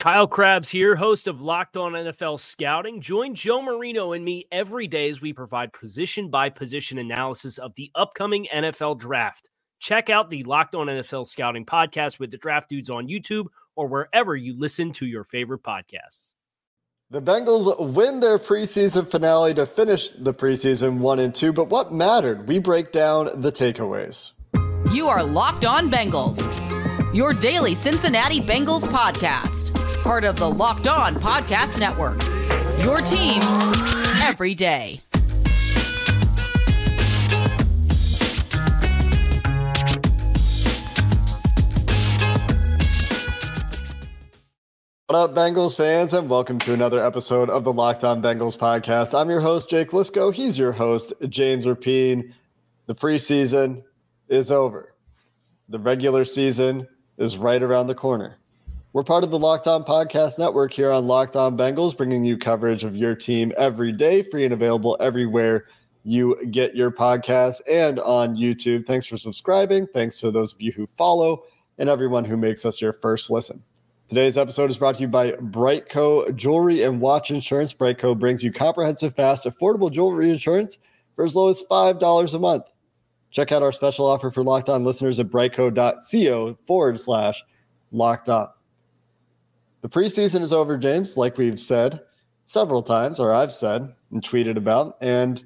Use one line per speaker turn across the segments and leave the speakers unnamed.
Kyle Crabbs here, host of Locked On NFL Scouting. Join Joe Marino and me every day as we provide position by position analysis of the upcoming NFL draft. Check out the Locked On NFL Scouting podcast with the draft dudes on YouTube or wherever you listen to your favorite podcasts.
The Bengals win their preseason finale to finish the preseason one and two, but what mattered? We break down the takeaways.
You are Locked On Bengals, your daily Cincinnati Bengals podcast part of the Locked On Podcast Network. Your team every day.
What up, Bengals fans, and welcome to another episode of the Locked On Bengals podcast. I'm your host, Jake Liscow. He's your host, James Rapien. The preseason is over. The regular season is right around the corner. We're part of the Locked On Podcast Network here on Locked On Bengals, bringing you coverage of your team every day, free and available everywhere you get your podcasts and on YouTube. Thanks for subscribing. Thanks to those of you who follow and everyone who makes us your first listen. Today's episode is brought to you by BriteCo Jewelry and Watch Insurance. BriteCo brings you comprehensive, fast, affordable jewelry insurance for as low as $5 a month. Check out our special offer for locked on listeners at brightco.co forward slash locked on. The preseason is over, James, like we've said several times, or I've said and tweeted about. And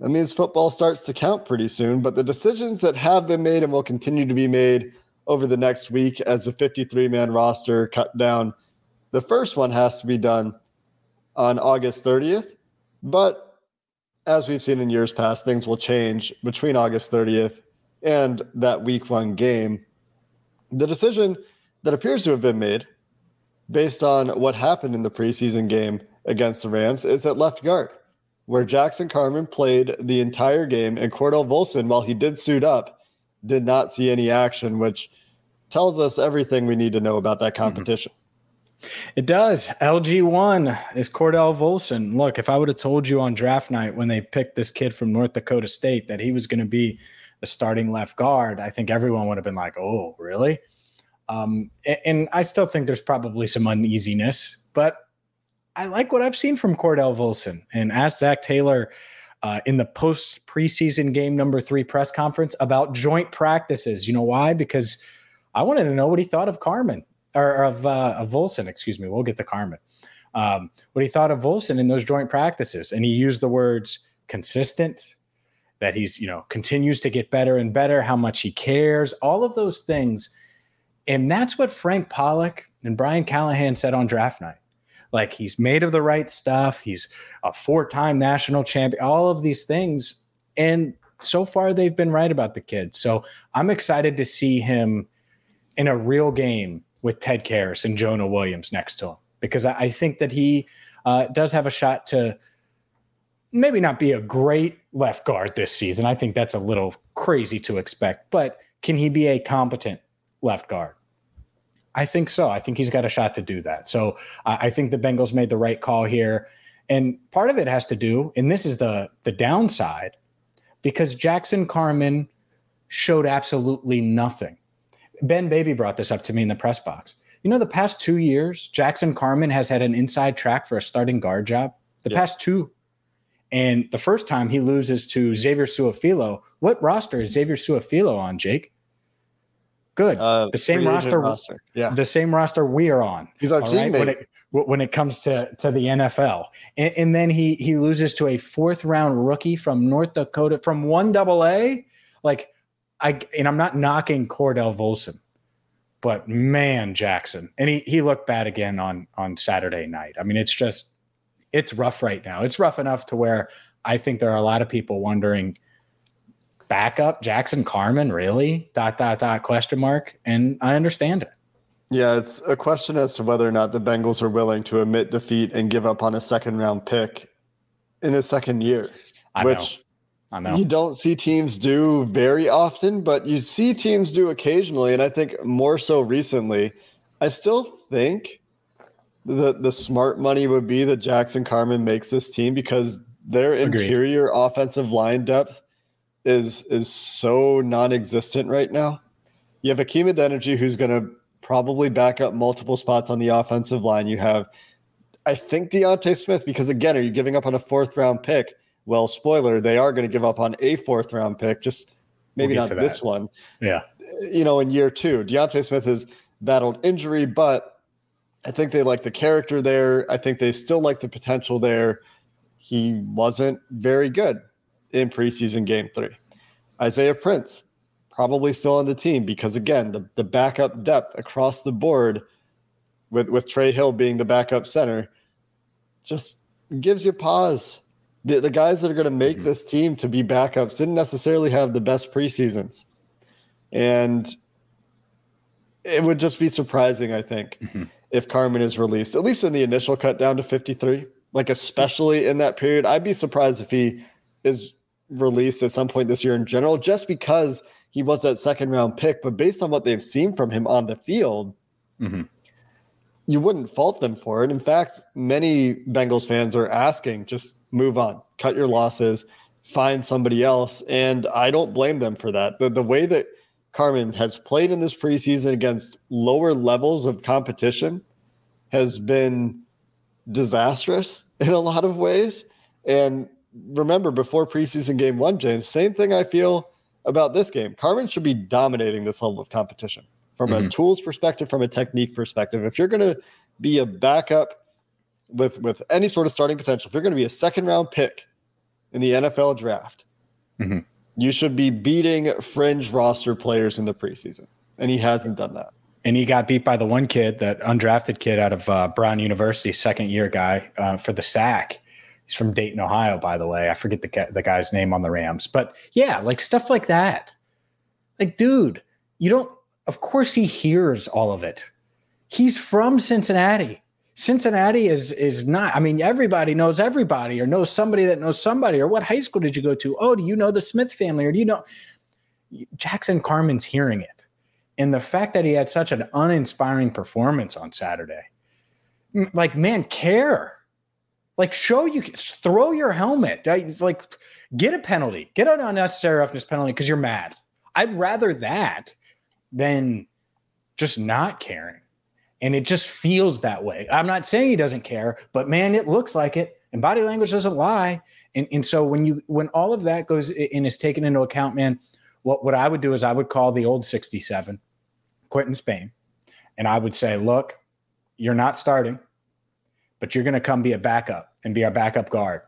that means football starts to count pretty soon. But the decisions that have been made and will continue to be made over the next week as the 53 man roster cut down, the first one has to be done on August 30th. But as we've seen in years past, things will change between August 30th and that week one game. The decision that appears to have been made based on what happened in the preseason game against the Rams, is at left guard, where Jackson Carman played the entire game, and Cordell Volson, while he did suit up, did not see any action, which tells us everything we need to know about that mm-hmm. competition.
It does. LG1 is Cordell Volson. Look, if I would have told you on draft night when they picked this kid from North Dakota State that he was going to be the starting left guard, I think everyone would have been like, oh, really? Um, and I still think there's probably some uneasiness, but I like what I've seen from Cordell Volson. And ask Zac Taylor uh, in the post preseason game number three press conference about joint practices. You know why? Because I wanted to know what he thought of Carman or of, uh, of Volson. Excuse me. We'll get to Carman. Um, what he thought of Volson in those joint practices, and he used the words consistent. That he's you know continues to get better and better. How much he cares. All of those things and that's what Frank Pollack and Brian Callahan said on draft night. Like he's made of the right stuff. He's a four time national champion, all of these things. And so far, they've been right about the kid. So I'm excited to see him in a real game with Ted Karras and Jonah Williams next to him because I, think that he uh, does have a shot to maybe not be a great left guard this season. I think that's a little crazy to expect, but can he be a competent left guard? I think so. I think he's got a shot to do that. So I think the Bengals made the right call here. And part of it has to do, and this is the the downside, because Jackson Carman showed absolutely nothing. Ben Baby brought this up to me in the press box. You know, the past two years, Jackson Carman has had an inside track for a starting guard job. The past two. And the first time he loses to Xavier Su'a-Filo. What roster is Xavier Su'a-Filo on, Jake? Good. Uh, the same roster, roster, Yeah. The same roster we are on.
He's our teammate. Right?
When, it, when it comes to, to the NFL. And, and, then he he loses to a fourth round rookie from North Dakota from one double A. Like I and I'm not knocking Cordell Volson, but man, Jackson. And he he looked bad again on on Saturday night. I mean, it's just it's rough right now. It's rough enough to where I think there are a lot of people wondering backup Jackson Carman, really? Dot dot dot question mark. And I understand it.
Yeah, it's a question as to whether or not the Bengals are willing to admit defeat and give up on a second round pick in his second year,
I
which
know. I know.
you don't see teams do very often, but you see teams do occasionally. And I think more so recently. I still think the the smart money would be that Jackson Carman makes this team because their
Agreed.
interior offensive line depth is is so non-existent right now. You have Hakeem Adeniji who's going to probably back up multiple spots on the offensive line. You have, I think D'Ante Smith because again, are you giving up on a fourth round pick? Well, spoiler, they are going to give up on a fourth round pick. Just maybe
We'll
not this one
yeah.
you know, in year two. D'Ante Smith has battled injury, but I think they like the character there. I think they still like the potential there. He wasn't very good in preseason game three. Isaiah Prince, probably still on the team because again, the, the backup depth across the board with, with Trey Hill being the backup center just gives you pause. The, the guys that are going to make
Mhm.
this team to be backups didn't necessarily have the best preseasons. And it would just be surprising, I think,
Mhm.
if Carman is released, at least in the initial cut down to 53. Like, especially in that period, I'd be surprised if he is released at some point this year in general, just because he was that second round pick. But based on what they've seen from him on the field,
Mhm.
you wouldn't fault them for it. In fact, many Bengals fans are asking just move on, cut your losses, find somebody else. And I don't blame them for that. The, the way that Carman has played in this preseason against lower levels of competition has been disastrous in a lot of ways. And remember, before preseason game one, James, same thing I feel about this game. Carman should be dominating this level of competition from a
Mhm.
tools perspective, from a technique perspective. If you're going to be a backup with with any sort of starting potential, if you're going to be a second round pick in the NFL draft,
Mhm.
you should be beating fringe roster players in the preseason. And he hasn't done that.
And he got beat by the one kid, that undrafted kid out of uh, Brown University, second year guy uh, for the sack. He's from Dayton, Ohio, by the way. I forget the the guy's name on the Rams, but yeah, like stuff like that. Like, dude, you don't. Of course, he hears all of it. He's from Cincinnati. Cincinnati is is not. I mean, everybody knows everybody, or knows somebody that knows somebody. Or what high school did you go to? Oh, do you know the Smith family, or do you know Jackson Carman's hearing it? And the fact that he had such an uninspiring performance on Saturday, like, man, care. Like, show you, throw your helmet. Like, get a penalty, get an unnecessary roughness penalty because you're mad. I'd rather that than just not caring. And it just feels that way. I'm not saying he doesn't care, but man, it looks like it. And body language doesn't lie. And, and so when you when all of that goes and is taken into account, man, what, what I would do is I would call the old 67, Quinton Spain, and I would say, look, you're not starting, but you're going to come be a backup and be our backup guard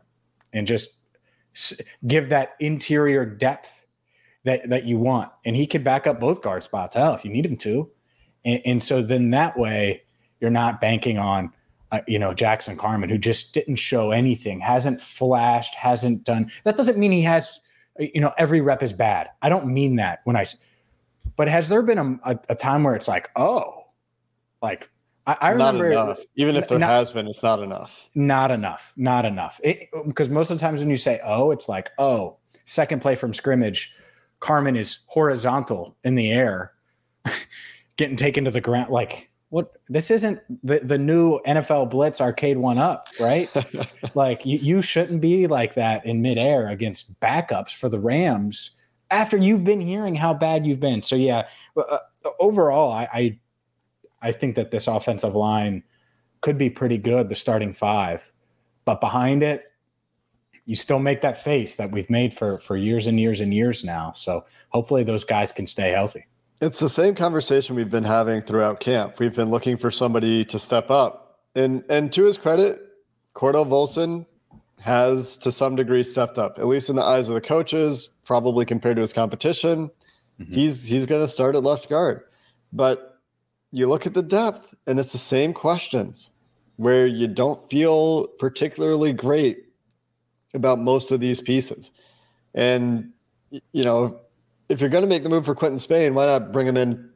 and just give that interior depth that, that you want. And he could back up both guard spots. Hell, if you need him to. And, and so then that way you're not banking on, uh, you know, Jackson Carman, who just didn't show anything, hasn't flashed, hasn't done. That doesn't mean he has, you know, every rep is bad. I don't mean that when I. but has there been a, a, a time where it's like, oh, like I, I remember
enough. Even if there
not-
has been, it's not enough.
not enough, not enough. Because most of the times when you say, oh, it's like, oh, second play from scrimmage, Carman is horizontal in the air, getting taken to the ground. Like, what? This isn't the, the new NFL Blitz arcade one up, right? like, you, you shouldn't be like that in midair against backups for the Rams after you've been hearing how bad you've been. So, yeah, uh, overall, I, I, I think that this offensive line could be pretty good, the starting five. But behind it, you still make that face that we've made for for years and years and years now. So hopefully those guys can stay healthy.
It's the same conversation we've been having throughout camp. We've been looking for somebody to step up. And and to his credit, Cordell Volson has to some degree stepped up, at least in the eyes of the coaches, probably compared to his competition.
Mhm.
He's he's gonna start at left guard. But you look at the depth and it's the same questions. where you don't feel particularly great about most of these pieces. And, you know, if you're going to make the move for Quinton Spain, why not bring him in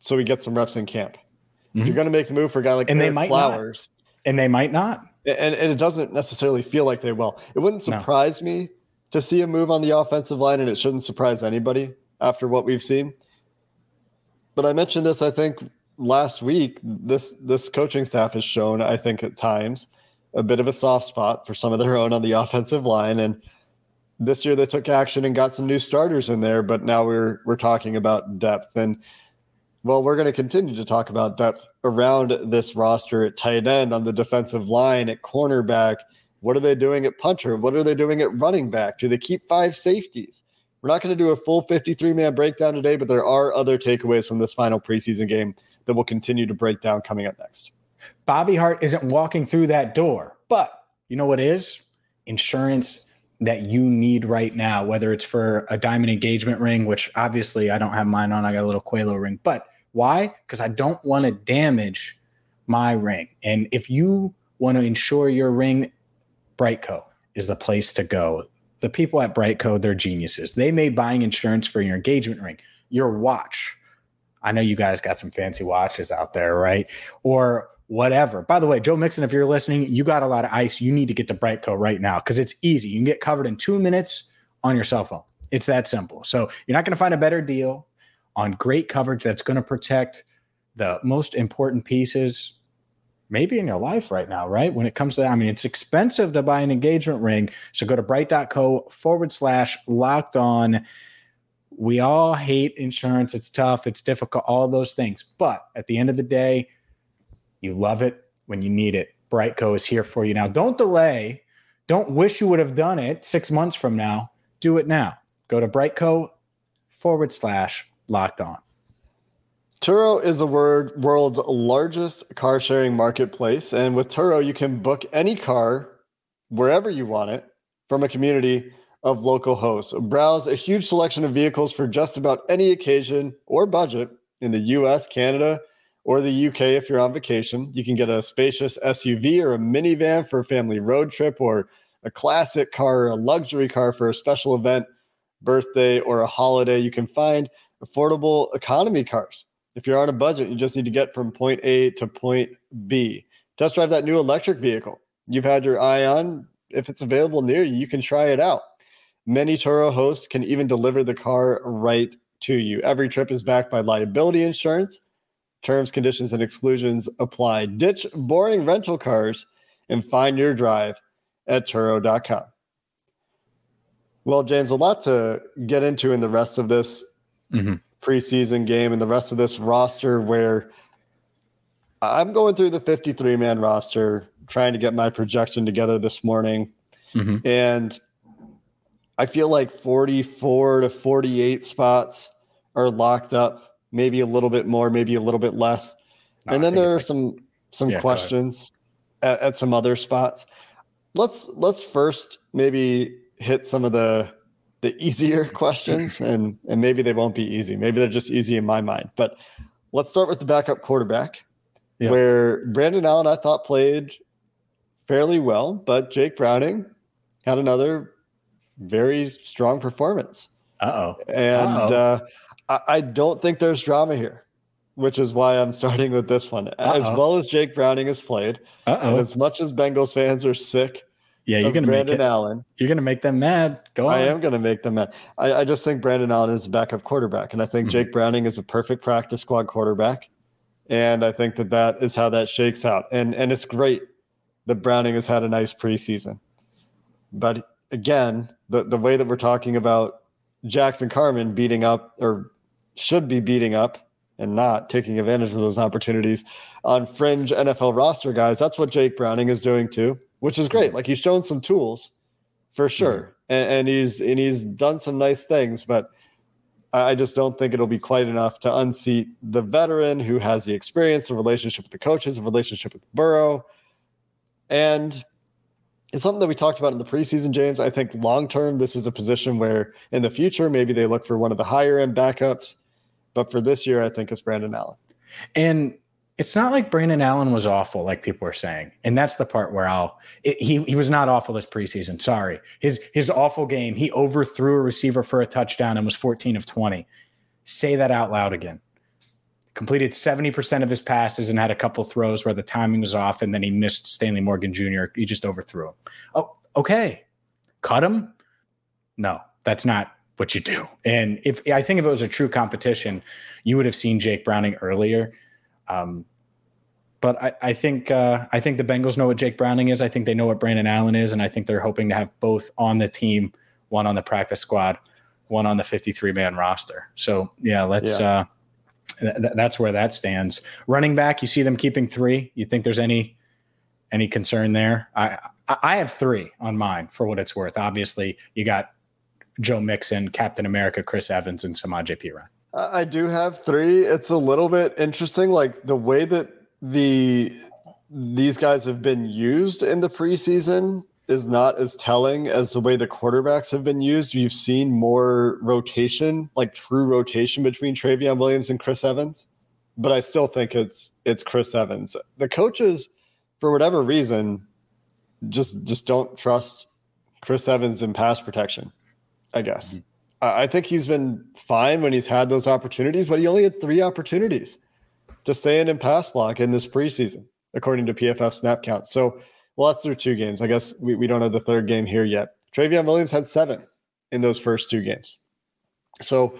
so he gets some reps in camp? Mm-hmm. If you're going to make the move for a guy like
and they might
Flowers,
not. and they might not,
and, and it doesn't necessarily feel like they will. It wouldn't surprise no. me to see a move on the offensive line, and it shouldn't surprise anybody after what we've seen. But I mentioned this, I think, last week. This this coaching staff has shown, I think, at times, a bit of a soft spot for some of their own on the offensive line, and this year they took action and got some new starters in there, but now we're we're talking about depth and well, we're going to continue to talk about depth around this roster at tight end, on the defensive line, at cornerback. What are they doing at punter? What are they doing at running back? Do they keep five safeties? We're not going to do a full 53 man breakdown today, but there are other takeaways from this final preseason game that we'll continue to break down coming up next.
Bobby Hart isn't walking through that door, but you know what is? Insurance that you need right now, whether it's for a diamond engagement ring, which obviously I don't have mine on. I got a little Qalo ring. But why? Because I don't want to damage my ring. And if you want to insure your ring, BriteCo is the place to go. The people at BriteCo, they're geniuses. They made buying insurance for your engagement ring, your watch. I know you guys got some fancy watches out there, right? Or whatever. By the way, Joe Mixon, if you're listening, you got a lot of ice. You need to get to BriteCo right now because it's easy. You can get covered in two minutes on your cell phone. It's that simple. So you're not going to find a better deal on great coverage that's going to protect the most important pieces maybe in your life right now, right? When it comes to, that, I mean, it's expensive to buy an engagement ring. So go to bright.co forward slash locked on. We all hate insurance. It's tough. It's difficult, all those things. But at the end of the day, you love it when you need it. BriteCo is here for you now. Don't delay. Don't wish you would have done it six months from now. Do it now. Go to BriteCo forward slash locked on.
Turo is the world's largest car sharing marketplace. And with Turo, you can book any car wherever you want it from a community of local hosts. Browse a huge selection of vehicles for just about any occasion or budget in the US, Canada, or the UK if you're on vacation. You can get a spacious SUV or a minivan for a family road trip, or a classic car or a luxury car for a special event, birthday, or a holiday. You can find affordable economy cars. If you're on a budget, you just need to get from point A to point B. Test drive that new electric vehicle you've had your eye on. If it's available near you, you can try it out. Many Turo hosts can even deliver the car right to you. Every trip is backed by liability insurance Terms, conditions, and exclusions apply. Ditch boring rental cars and find your drive at Turo.com. Well, James, a lot to get into in the rest of this mm-hmm. preseason game and the rest of this roster where I'm going through the 53 man roster, trying to get my projection together this morning. Mm-hmm. And I feel like 44 to 48 spots are locked up maybe a little bit more, maybe a little bit less. No, and then there are like, some some yeah, questions at, at some other spots. Let's let's first maybe hit some of the the easier questions and and maybe they won't be easy. Maybe they're just easy in my mind. But let's start with the backup quarterback yeah. where Brandon Allen I thought played fairly well, but Jake Browning had another very strong performance.
Uh-oh.
And Uh-oh. uh I, I don't think there's drama here, which is why I'm starting with this one. Uh-oh. As well as Jake Browning has played, and as much as Bengals fans are sick
yeah, you're gonna
Brandon
make it,
Allen.
You're gonna make them mad. Go on.
I am gonna make them mad. I, I just think Brandon Allen is a backup quarterback, and I think mm-hmm. Jake Browning is a perfect practice squad quarterback. And I think that that is how that shakes out. And and it's great that Browning has had a nice preseason. But again, the the way that we're talking about Jackson Carman beating up or should be beating up and not taking advantage of those opportunities on fringe NFL roster guys. That's what Jake Browning is doing too, which is great. Like he's shown some tools for sure. Mm-hmm. And, and, he's and he's done some nice things, but I just don't think it'll be quite enough to unseat the veteran who has the experience, the relationship with the coaches, the relationship with the Burrow. And it's something that we talked about in the preseason, James. I think long term, this is a position where in the future, maybe they look for one of the higher end backups but for this year, I think it's Brandon Allen.
And it's not like Brandon Allen was awful, like people are saying, and that's the part where I'll. It, he he was not awful this preseason. Sorry, his his awful game. He overthrew a receiver for a touchdown and was 14 of 20. Say that out loud again. Completed 70% of his passes and had a couple throws where the timing was off, and then he missed Stanley Morgan Jr. He just overthrew him. Oh, okay, cut him. No, that's not what you do. And if I think if it was a true competition, you would have seen Jake Browning earlier um, but I, I think uh, I think the Bengals know what Jake Browning is. I think they know what Brandon Allen is, and I think they're hoping to have both on the team, one on the practice squad, one on the 53 man roster. So yeah, let's. Yeah. Uh, th- that's where that stands. Running back, you see them keeping three. You think there's any any concern there? I I have three on mine for what it's worth. Obviously, you got Joe Mixon, Captain America, Chris Evans, and Samaje P.
I do have three. It's a little bit interesting, like the way that the these guys have been used in the preseason is not as telling as the way the quarterbacks have been used. You've seen more rotation, like true rotation between Trayveon Williams and Chris Evans, but I still think it's it's Chris Evans. The coaches, for whatever reason, just just don't trust Chris Evans in pass protection. I guess. Mm-hmm. I think he's been fine when he's had those opportunities, but he only had three opportunities to stay in and pass block in this preseason, according to PFF snap count. So, well, that's through two games. I guess we, we don't have the third game here yet. Trayveon Williams had seven in those first two games. So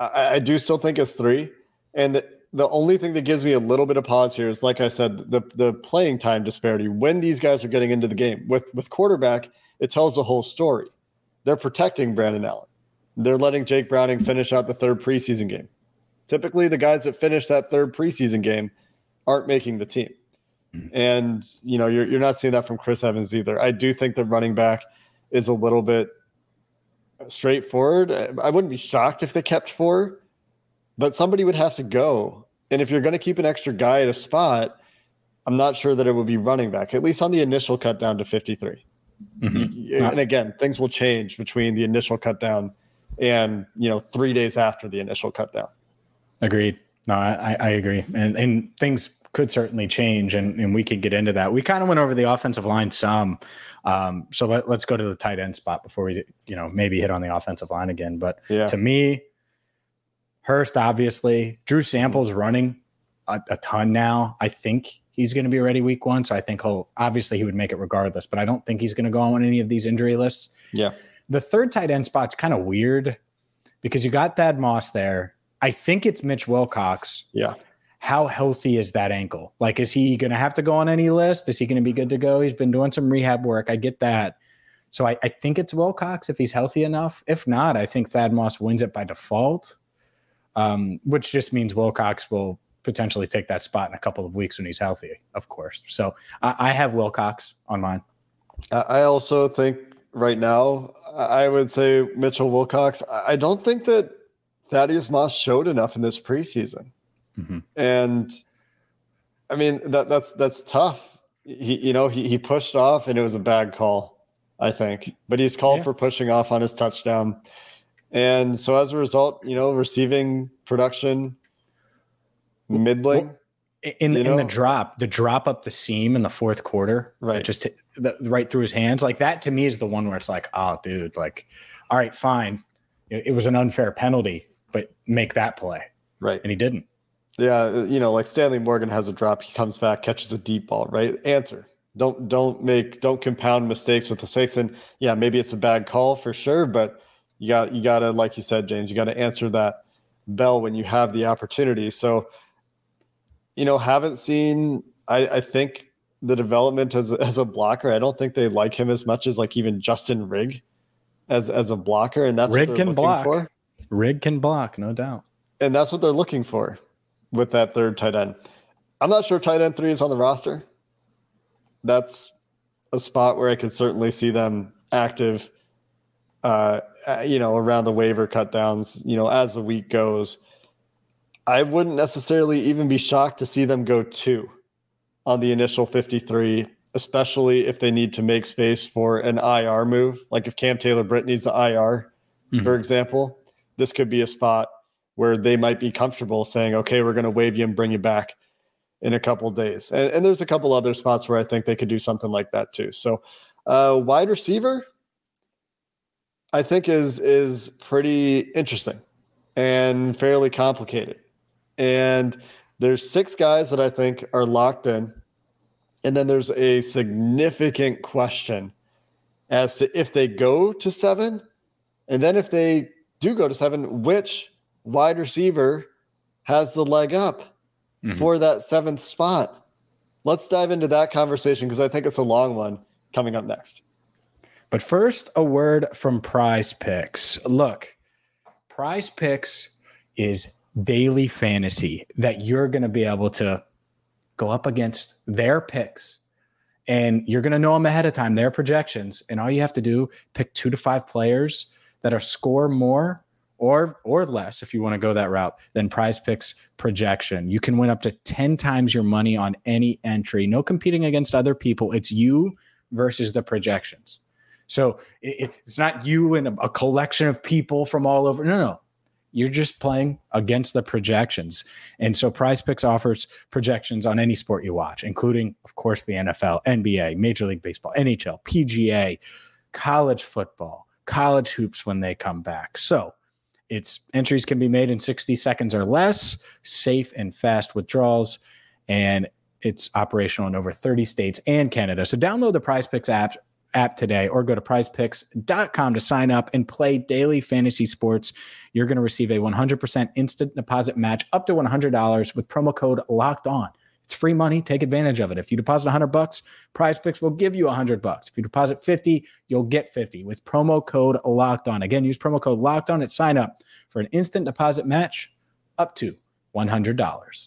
I, I do still think it's three. And the, the only thing that gives me a little bit of pause here is, like I said, the the playing time disparity when these guys are getting into the game. With with quarterback, it tells the whole story. They're protecting Brandon Allen. They're letting Jake Browning finish out the third preseason game. Typically, the guys that finish that third preseason game aren't making the team. And, you know, you're, you're not seeing that from Chris Evans either. I do think the running back is a little bit straightforward. I wouldn't be shocked if they kept four, but somebody would have to go. And if you're going to keep an extra guy at a spot, I'm not sure that it would be running back, at least on the initial cut down to 53. Mm-hmm. And again, things will change between the initial cut down and you know three days after the initial cut down.
Agreed. No, I, I agree, and and things could certainly change, and and we can get into that. We kind of went over the offensive line some, um, so let, us go to the tight end spot before we you know maybe hit on the offensive line again. But yeah. to me, Hurst obviously Drew Sample's running a, a ton now. I think he's going to be ready week one, so I think he'll obviously he would make it regardless. But I don't think he's going to go on any of these injury lists.
Yeah.
The third tight end spot's kind of weird because you got Thad Moss there. I think it's Mitch Wilcox.
Yeah.
How healthy is that ankle? Like, is he going to have to go on any list? Is he going to be good to go? He's been doing some rehab work. I get that. So I, I think it's Wilcox if he's healthy enough. If not, I think Thad Moss wins it by default, um, which just means Wilcox will potentially take that spot in a couple of weeks when he's healthy, of course. So I, I have Wilcox on mine.
I also think right now I would say Mitchell Wilcox. I don't think that Thaddeus Moss showed enough in this preseason, mm-hmm. and I mean that that's that's tough. He you know he he pushed off and it was a bad call, I think, but he's called yeah. for pushing off on his touchdown, and so as a result, you know, receiving production middling. Well,
in, in the drop, the drop up the seam in the fourth quarter,
right?
Just the, right through his hands, like that to me is the one where it's like, oh, dude, like, all right, fine, it, it was an unfair penalty, but make that play,
right?
And he didn't.
Yeah, uh, you know, like Stanley Morgan has a drop, he comes back, catches a deep ball, right? Answer. Don't don't make don't compound mistakes with the mistakes. And yeah, maybe it's a bad call for sure, but you got you gotta, like you said, James, you gotta answer that bell when you have the opportunity. So you know, haven't seen. I, I think the development as as a blocker. I don't think they like him as much as like even Justin Rigg as as a blocker, and that's
Rigg can block. For. Rigg can block, no doubt.
And that's what they're looking for with that third tight end. I'm not sure tight end three is on the roster. That's a spot where I could certainly see them active. Uh, you know, around the waiver cut downs. You know, as the week goes I wouldn't necessarily even be shocked to see them go two on the initial 53, especially if they need to make space for an IR move. Like if Cam Taylor Britt needs the IR, mm-hmm. for example, this could be a spot where they might be comfortable saying, okay, we're going to waive you and bring you back in a couple days. And, and, there's a couple other spots where I think they could do something like that too. So, uh, wide receiver, I think is is pretty interesting and fairly complicated. And there's six guys that I think are locked in. And then there's a significant question as to if they go to seven, and then if they do go to seven, which wide receiver has the leg up mm-hmm. for that seventh spot? Let's dive into that conversation because I think it's a long one coming up next.
But first, a word from Prize Picks. Look, Prize Picks is daily fantasy that you're going to be able to go up against their picks and you're going to know them ahead of time their projections and all you have to do pick 2 to 5 players that are score more or or less if you want to go that route than prize picks projection. You can win up to 10 times your money on any entry. No competing against other people. It's you versus the projections. So it, it's not you and a, a collection of people from all over no no. You're just playing against the projections. And so Prize Picks offers projections on any sport you watch, including, of course, the NFL, NBA, Major League Baseball, NHL, PGA, college football, college hoops when they come back. So its entries can be made in 60 seconds or less, safe and fast withdrawals, and it's operational in over 30 states and Canada. So download the Prize Picks app app today or go to prizepicks.com to sign up and play daily fantasy sports. You're going to receive a 100% instant deposit match up to $100 with promo code locked on. It's free money. Take advantage of it. If you deposit 100 bucks, Prize Picks will give you 100 bucks. If you deposit 50, you'll get 50 with promo code locked on. Again, use promo code locked on at sign up for an instant deposit match up to $100.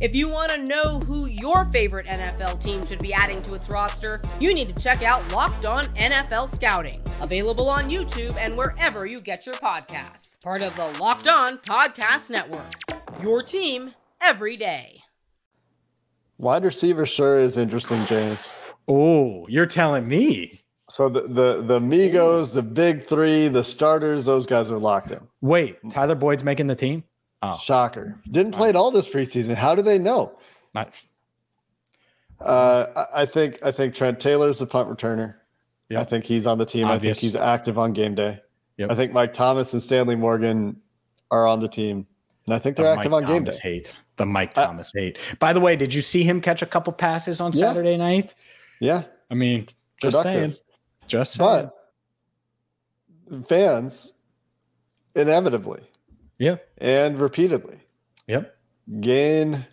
If you want to know who your favorite NFL team should be adding to its roster, you need to check out Locked On NFL Scouting, available on YouTube and wherever you get your podcasts. Part of the Locked On Podcast Network. Your team every day.
Wide receiver sure is interesting, James.
Oh, you're telling me.
So the the the Migos, the big three, the starters, those guys are locked in.
Wait, Tyler Boyd's making the team?
Oh. Shocker. Didn't play at all this preseason. How do they know?
Not.
Uh, I think I think Trent Taylor's the punt returner. Yep. I think he's on the team. Obvious. I think he's active on game day. Yep. I think Mike Thomas and Stanley Morgan are on the team, and I think they're the active Mike on game
Thomas
day.
Hate the Mike Thomas uh, hate. By the way, did you see him catch a couple passes on yeah. Saturday night?
Yeah,
I mean, just Productive. saying, just saying.
But fans, inevitably,
Yep.
And repeatedly.
Yep.
Gain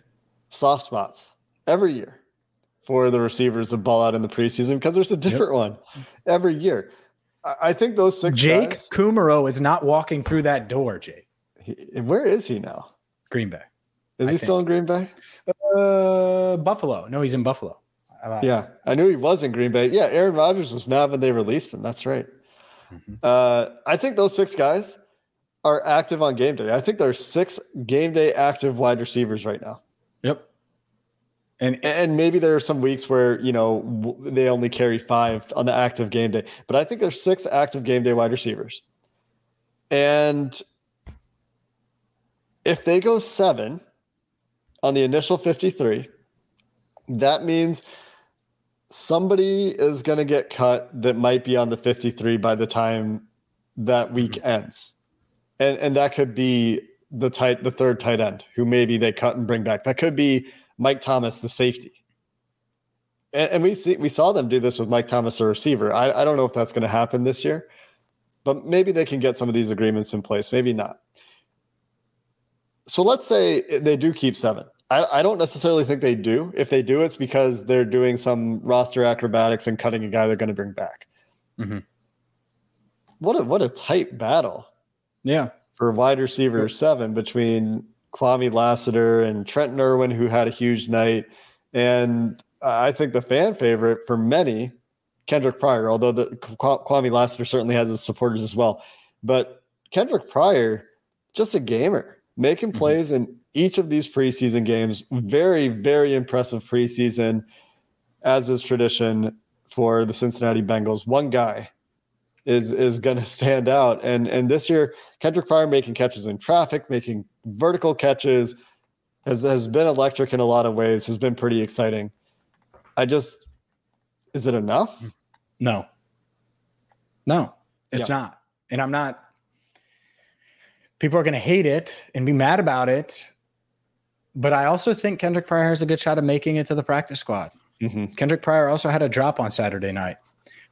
soft spots every year for the receivers to ball out in the preseason because there's a different yep. one every year. I think those six.
Jake
guys,
Kumerow is not walking through that door, Jake.
He, where is he now?
Green Bay.
Is I he think. still in Green Bay?
Uh, Buffalo. No, he's in Buffalo.
I yeah, I knew he was in Green Bay. Yeah, Aaron Rodgers was mad when they released him. That's right. Mm-hmm. Uh, I think those six guys are active on game day. I think there's six game day active wide receivers right now.
Yep.
And and maybe there are some weeks where you know they only carry five on the active game day, but I think there's six active game day wide receivers. And if they go seven on the initial 53, that means somebody is going to get cut that might be on the 53 by the time that week mm-hmm. ends and and that could be the tight the third tight end who maybe they cut and bring back. That could be Mike Thomas, the safety. And, and we see we saw them do this with Mike Thomas, a receiver. I, I don't know if that's going to happen this year, but maybe they can get some of these agreements in place. Maybe not. So let's say they do keep seven. I, I don't necessarily think they do. If they do, it's because they're doing some roster acrobatics and cutting a guy they're going to bring back. Mm-hmm. What a what a tight battle.
Yeah.
For wide receiver seven between Kwamie Lassiter and Trent Irwin, who had a huge night. And I think the fan favorite for many Kendric Pryor, although the Kwamie Lassiter certainly has his supporters as well. But Kendric Pryor, just a gamer, making mm-hmm. plays in each of these preseason games. Very, very impressive preseason, as is tradition for the Cincinnati Bengals. One guy is is going to stand out, and and this year Kendric Pryor making catches in traffic, making vertical catches, has has been electric in a lot of ways. Has been pretty exciting. I just, is it enough?
No, no, it's yeah. not, and I'm not. People are going to hate it and be mad about it, but I also think Kendric Pryor has a good shot of making it to the practice squad. Mm-hmm. Kendric Pryor also had a drop on Saturday night.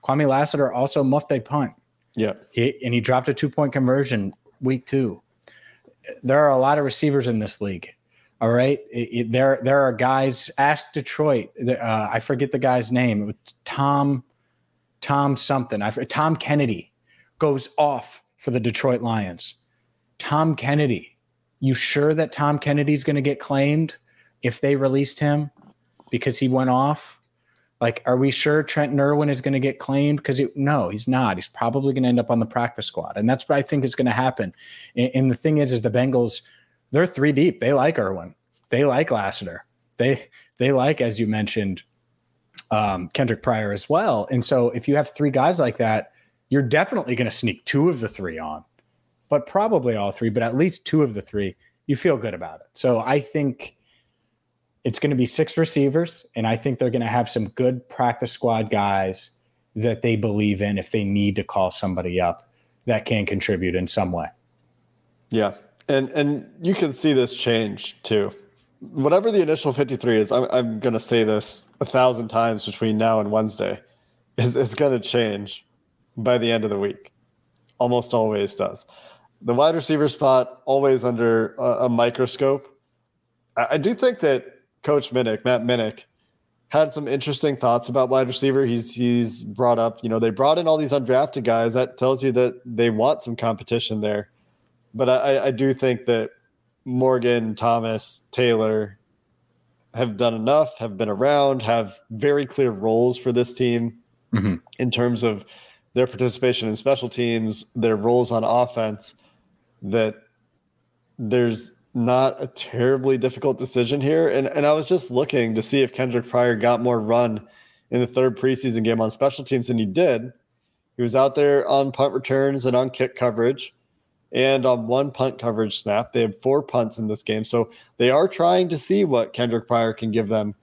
Kwamie Lassiter also muffed a punt.
Yeah.
He, and he dropped a two point conversion week two. There are a lot of receivers in this league. All right. It, it, there, there are guys, ask Detroit. Uh, I forget the guy's name. It was Tom, Tom something. I, Tom Kennedy goes off for the Detroit Lions. Tom Kennedy. You sure that Tom Kennedy's going to get claimed if they released him because he went off? Like, are we sure Trent Irwin is going to get claimed? Because no, he's not. He's probably going to end up on the practice squad, and that's what I think is going to happen. And, and, the thing is, is the Bengals, they're three deep. They like Irwin. They like Lassiter. They they like, as you mentioned, um, Kendric Pryor as well. And so, if you have three guys like that, you're definitely going to sneak two of the three on, but probably all three, but at least two of the three. You feel good about it. So I think it's going to be six receivers, and I think they're going to have some good practice squad guys that they believe in if they need to call somebody up that can contribute in some way.
Yeah, and and you can see this change too. Whatever the initial 53 is, I'm, I'm going to say this a thousand times between now and Wednesday. It's, it's going to change by the end of the week. Almost always does. The wide receiver spot always under a, a microscope. I, I do think that Coach Minnick, Matt Minnick, had some interesting thoughts about wide receiver. He's he's brought up, you know, they brought in all these undrafted guys. That tells you that they want some competition there. But I, I do think that Morgan, Thomas, Taylor have done enough, have been around, have very clear roles for this team mm-hmm. in terms of their participation in special teams, their roles on offense, that there's not a terribly difficult decision here. And and I was just looking to see if Kendric Pryor got more run in the third preseason game on special teams, and he did. He was out there on punt returns and on kick coverage and on one punt coverage snap. They have four punts in this game. So they are trying to see what Kendric Pryor can give them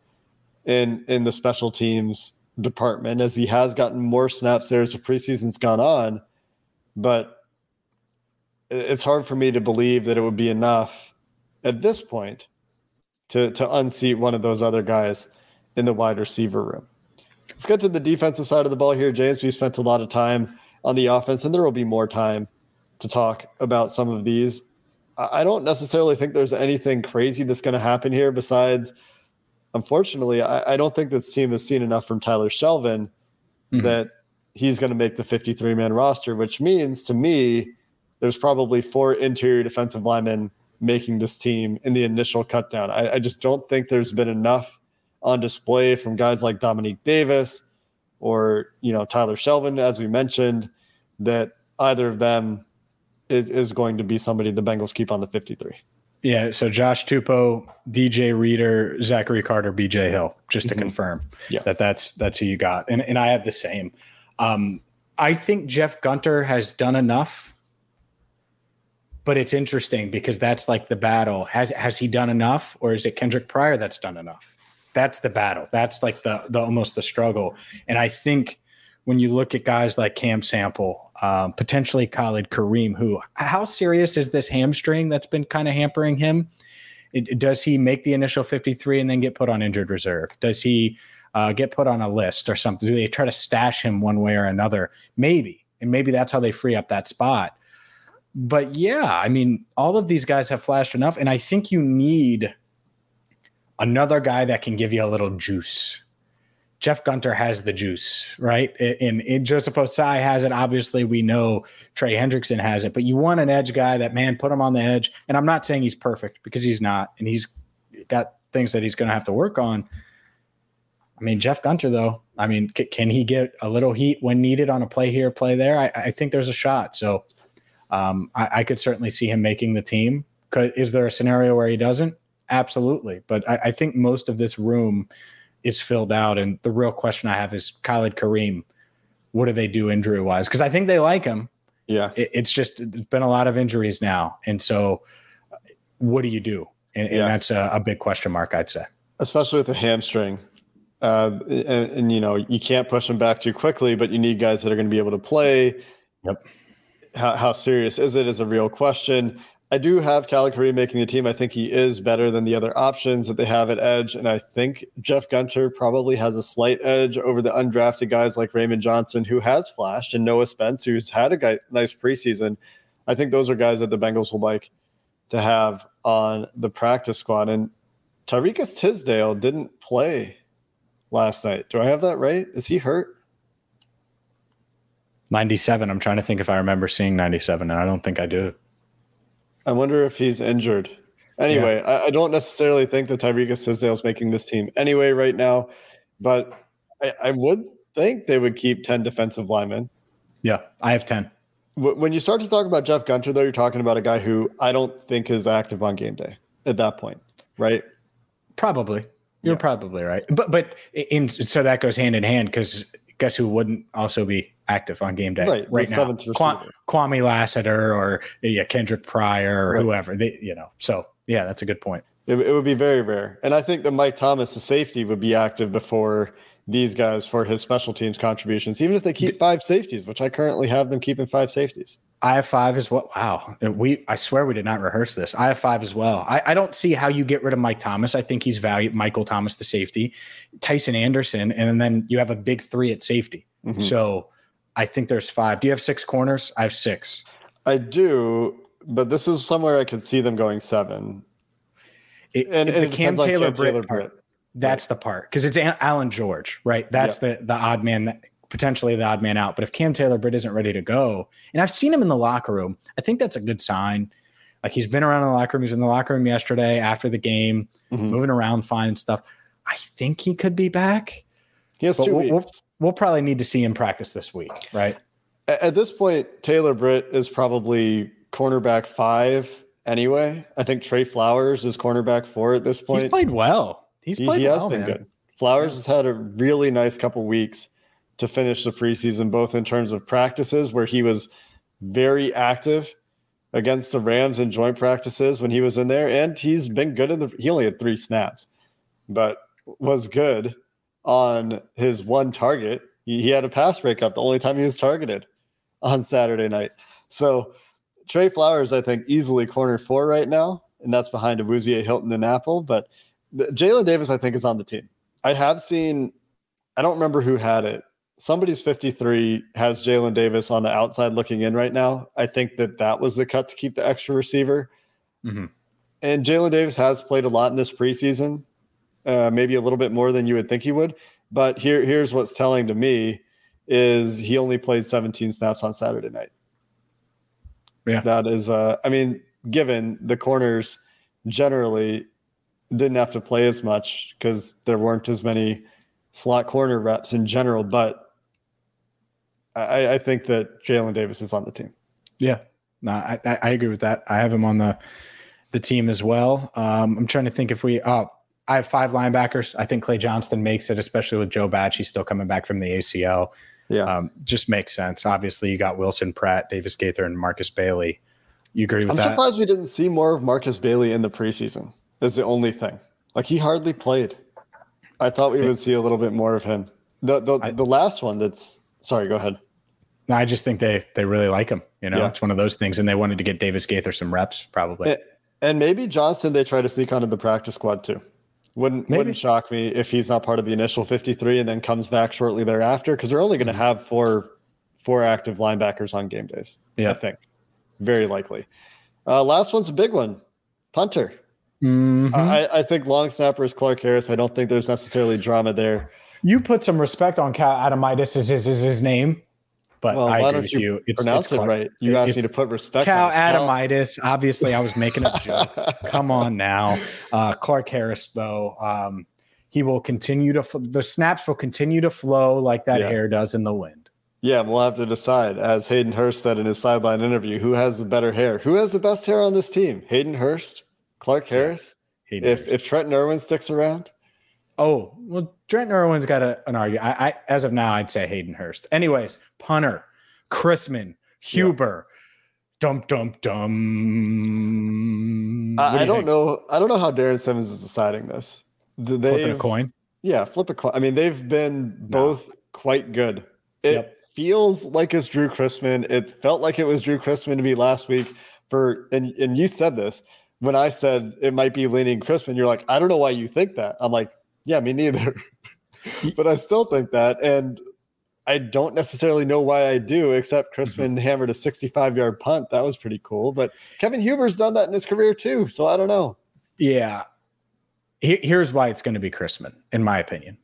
in in the special teams department as he has gotten more snaps there as the preseason's gone on. But it's hard for me to believe that it would be enough at this point to to unseat one of those other guys in the wide receiver room. Let's get to the defensive side of the ball here, James. We spent a lot of time on the offense, and there will be more time to talk about some of these. I don't necessarily think there's anything crazy that's going to happen here besides, unfortunately, I, I, don't think this team has seen enough from Tyler Shelvin mm-hmm. that he's going to make the 53 man roster, which means to me, there's probably four interior defensive linemen making this team in the initial cutdown. I, I just don't think there's been enough on display from guys like Dominique Davis or you know Tyler Shelvin, as we mentioned, that either of them is is going to be somebody the Bengals keep on the 53.
Yeah, so Josh Tupou, DJ Reader, Zachary Carter, BJ Hill, just to mm-hmm. confirm yeah. that that's that's who you got, and and I have the same. Um, I think Jeff Gunter has done enough but it's interesting because that's like the battle. Has has he done enough, or is it Kendric Pryor that's done enough? That's the battle. That's like the the almost the struggle. And I think when you look at guys like Cam Sample, um, potentially Khalid Kareem, who how serious is this hamstring that's been kind of hampering him? It, does he make the initial 53 and then get put on injured reserve? Does he uh, get put on a list or something? Do they try to stash him one way or another? Maybe. And maybe that's how they free up that spot but yeah, I mean, all of these guys have flashed enough, and I think you need another guy that can give you a little juice. Jeff Gunter has the juice, right? And, and Joseph Ossai has it. Obviously, we know Trey Hendrickson has it, but you want an edge guy that, man, put him on the edge. And I'm not saying he's perfect because he's not, and he's got things that he's going to have to work on. I mean, Jeff Gunter, though, I mean, c- can he get a little heat when needed on a play here, play there? I, I think there's a shot. So um, I, I, could certainly see him making the team. Could, is there a scenario where he doesn't? Absolutely. But I, I, think most of this room is filled out. And the real question I have is Khalid Kareem, what do they do injury wise? Because I think they like him.
Yeah.
It, it's just, it's been a lot of injuries now. And so what do you do? And, and that's a, a big question mark, I'd say.
Especially with the hamstring. Uh, and, and, you know you can't push them back too quickly, but you need guys that are going to be able to play.
Yep.
How, how serious is it? Is a real question. I do have Kareem making the team. I think he is better than the other options that they have at edge, and I think Jeff Gunter probably has a slight edge over the undrafted guys like Raymond Johnson, who has flashed, and Noah Spence, who's had a guy, nice preseason. I think those are guys that the Bengals would like to have on the practice squad. And Tariqious Tisdale didn't play last night. Do I have that right? Is he hurt?
97. I'm trying to think if I remember seeing 97, and I don't think I do.
I wonder if he's injured. Anyway, yeah. I, I, don't necessarily think that Tariqious Tisdale is making this team anyway right now, but I, I, would think they would keep 10 defensive linemen.
Yeah, I have 10.
When you start to talk about Jeff Gunter, though, you're talking about a guy who I don't think is active on game day at that point, right?
Probably. You're yeah. probably right. But but in so that goes hand in hand because guess who wouldn't also be active on game day
right,
right now? Qu- Kwamie Lassiter or yeah, Kendric Pryor or right. whoever. They you know. So yeah, that's a good point.
It, it would be very rare, and I think that Mike Thomas, the safety, would be active before these guys for his special teams contributions, even if they keep five safeties, which I currently have them keeping five safeties.
I have five as well. Wow. We I swear we did not rehearse this. I have five as well. I, I don't see how you get rid of Mike Thomas. I think he's valued Michael Thomas, the safety, Tycen Anderson, and then you have a big three at safety. Mm-hmm. So I think there's five. Do you have six corners? I have six.
I do, but this is somewhere I could see them going seven.
It, and, and the Cam Taylor, Cam Taylor Britt that's right. the part because it's Allan George, right? That's the the odd man that potentially the odd man out. But if Cam Taylor Britt isn't ready to go, and I've seen him in the locker room, I think that's a good sign. Like he's been around in the locker room. He's in the locker room yesterday after the game, mm-hmm. moving around fine and stuff. I think he could be back.
He has 2
we'll,
weeks.
We'll, probably need to see him practice this week, right?
At this point, Taylor Britt is probably cornerback five anyway. I think Trey Flowers is cornerback four at this point.
He's played well. He's played he, he
has
well,
been
man.
good. Flowers yeah. has had a really nice couple weeks to finish the preseason, both in terms of practices where he was very active against the Rams in joint practices when he was in there, and he's been good in the. He only had three snaps, but was good on his one target. He, he had a pass breakup the only time he was targeted on Saturday night. So Trey Flowers, I think, easily corner four right now, and that's behind Awuzie Hilton and Apple, but Jalen Davis, I think, is on the team. I have seen, I don't remember who had it. Somebody's 53 has Jalen Davis on the outside looking in right now. I think that that was the cut to keep the extra receiver. Mm-hmm. And Jalen Davis has played a lot in this preseason, uh, maybe a little bit more than you would think he would. But here, here's what's telling to me is he only played 17 snaps on Saturday night.
Yeah,
that is. Uh, I mean, given the corners generally didn't have to play as much because there weren't as many slot corner reps in general. But I, I think that Jalen Davis is on the team.
Yeah, no, I, I agree with that. I have him on the the team as well. Um, I'm trying to think if we. Uh, I have five linebackers. I think Clay Johnston makes it, especially with Joe Batch. He's still coming back from the ACL.
Yeah,
um, just makes sense. Obviously, you got Wilson Pratt, Davis Gaither, and Markus Bailey. You agree with
I'm
that?
I'm surprised we didn't see more of Markus Bailey in the preseason is the only thing. Like he hardly played. I thought we would see a little bit more of him. The the, I, the last one that's sorry, go ahead.
No, I just think they they really like him. You know, yeah. it's one of those things, and they wanted to get Davis Gaither some reps, probably.
And, and maybe Johnston they try to sneak onto the practice squad too. Wouldn't maybe. wouldn't shock me if he's not part of the initial 53 and then comes back shortly thereafter because they're only going to have four four active linebackers on game days.
Yeah,
I think very likely. Uh, last one's a big one, punter.
Mm-hmm.
I, I, think long snapper is Clark Harris. I don't think there's necessarily drama there.
You put some respect on Cal Adomitis is his, is his name, but well, I agree with you.
It's, pronounce it's it right. You asked me to put respect.
Cal on Adomitis. Obviously, I was making a joke. Come on now, uh, Clark Harris though. Um, He will continue to the snaps will continue to flow like that
Yeah.
hair does in the wind.
Yeah, we'll have to decide, as Hayden Hurst said in his sideline interview, who has the better hair? Who has the best hair on this team? Hayden Hurst, Clark Harris.
Hayden
If
Hurst.
if Trenton Irwin sticks around,
oh well, Trent Irwin's got a, an argument. I, I as of now, I'd say Hayden Hurst. Anyways, punter, Chrisman, Huber, dum dump, dump. What do
I, I don't
think?
know. I don't know how Darrin Simmons is deciding this. Th-
Flipping a coin.
Yeah, flip a coin. I mean, they've been both quite good. It
Yep.
feels like it's Drew Chrisman. It felt like it was Drew Chrisman to me last week. For and and you said this when I said it might be leaning Chrisman. You're like, I don't know why you think that. I'm like, yeah, me neither. but I still think that, and I don't necessarily know why I do. Except Chrisman mm-hmm. hammered a 65 yard punt. That was pretty cool. But Kevin Huber's done that in his career too. So I don't know.
Yeah. Here's why it's going to be Chrisman, in my opinion.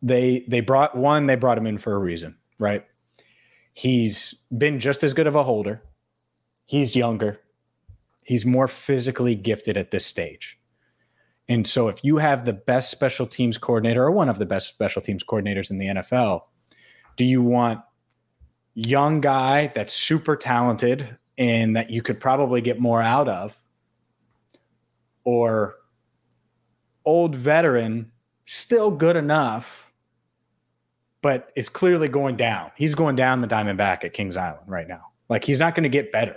They they brought one, they brought him in for a reason, right? He's been just as good of a holder. He's younger. He's more physically gifted at this stage. And so if you have the best special teams coordinator or one of the best special teams coordinators in the NFL, do you want young guy that's super talented and that you could probably get more out of or old veteran, still good enough, but is clearly going down. He's going down the Diamondback at Kings Island right now. Like he's not going to get better.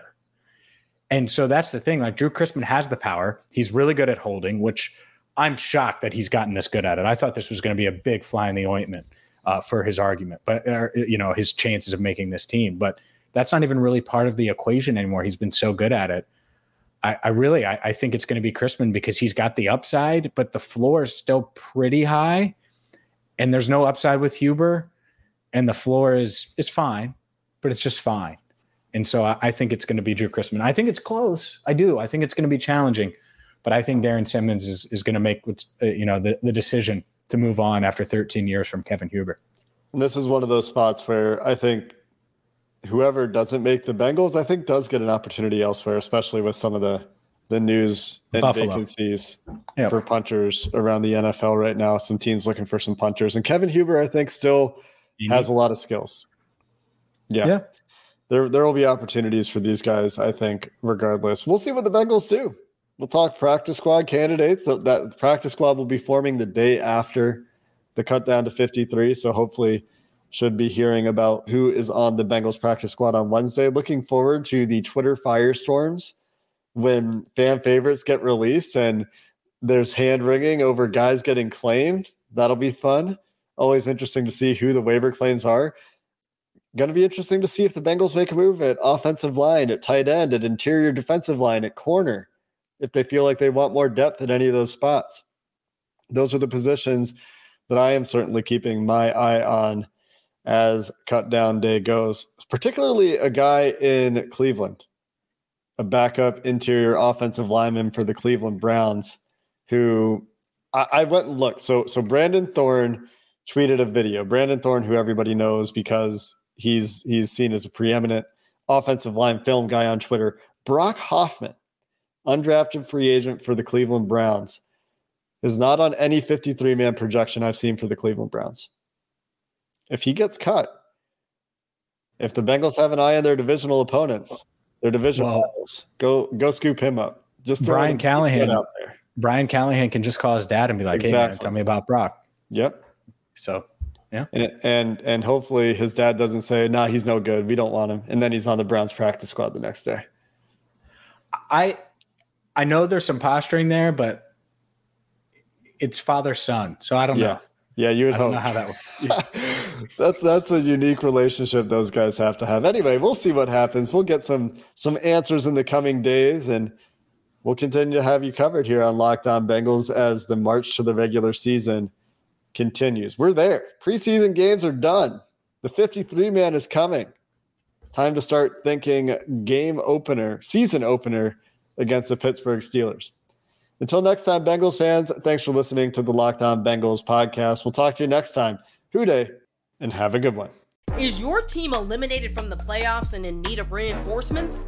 And so that's the thing. Like Drew Chrisman has the power. He's really good at holding, which I'm shocked that he's gotten this good at it. I thought this was going to be a big fly in the ointment uh, for his argument, but uh, you know his chances of making this team. But that's not even really part of the equation anymore. He's been so good at it. I, I really, I, I think it's going to be Chrisman because he's got the upside, but the floor is still pretty high, and there's no upside with Huber, and the floor is is fine, but it's just fine. And so I, I think it's going to be Drew Chrisman. I think it's close. I do. I think it's going to be challenging, but I think Darrin Simmons is is going to make what's uh, you know the the decision to move on after 13 years from Kevin Huber.
And this is one of those spots where I think whoever doesn't make the Bengals, I think does get an opportunity elsewhere, especially with some of the the news and
Buffalo.
vacancies
Yep.
for punters around the NFL right now. Some teams looking for some punters. And Kevin Huber, I think, still has a lot of skills. Yeah.
Yeah.
There, there will be opportunities for these guys, I think, regardless. We'll see what the Bengals do. We'll talk practice squad candidates. So that practice squad will be forming the day after the cut down to 53. So hopefully should be hearing about who is on the Bengals practice squad on Wednesday. Looking forward to the Twitter firestorms when fan favorites get released and there's hand wringing over guys getting claimed. That'll be fun. Always interesting to see who the waiver claims are. Going to be interesting to see if the Bengals make a move at offensive line, at tight end, at interior defensive line, at corner, if they feel like they want more depth at any of those spots. Those are the positions that I am certainly keeping my eye on as cut down day goes, particularly a guy in Cleveland, a backup interior offensive lineman for the Cleveland Browns, who I, I went and looked. So, so Brandon Thorn tweeted a video. Brandon Thorn, who everybody knows because he's he's seen as a preeminent offensive line film guy on Twitter. Brock Hoffman, undrafted free agent for the Cleveland Browns, is not on any 53 man projection I've seen for the Cleveland Browns. If he gets cut, if the Bengals have an eye on their divisional opponents, their divisional
Well-
rivals, go go scoop him up. Just
Brian Callahan.
out there.
Brian Callahan can just call his dad and be like, "Hey, man, tell me about Brock."
Yep.
So
And, and and hopefully his dad doesn't say, "Nah, he's no good. We don't want him." And then he's on the Browns practice squad the next day.
I I know there's some posturing there, but it's father son, so I don't
Yeah.
know.
Yeah, you would
I don't
hope.
know how that works.
that's that's a unique relationship those guys have to have. Anyway, we'll see what happens. We'll get some some answers in the coming days, and we'll continue to have you covered here on Locked On Bengals as the march to the regular season continues. We're there. Preseason games are done. The 53 man is coming. Time to start thinking game opener, season opener against the Pittsburgh Steelers. Until next time, Bengals fans, thanks for listening to the Locked On Bengals podcast. We'll talk to you next time. Who day, and have a good one.
Is your team eliminated from the playoffs and in need of reinforcements?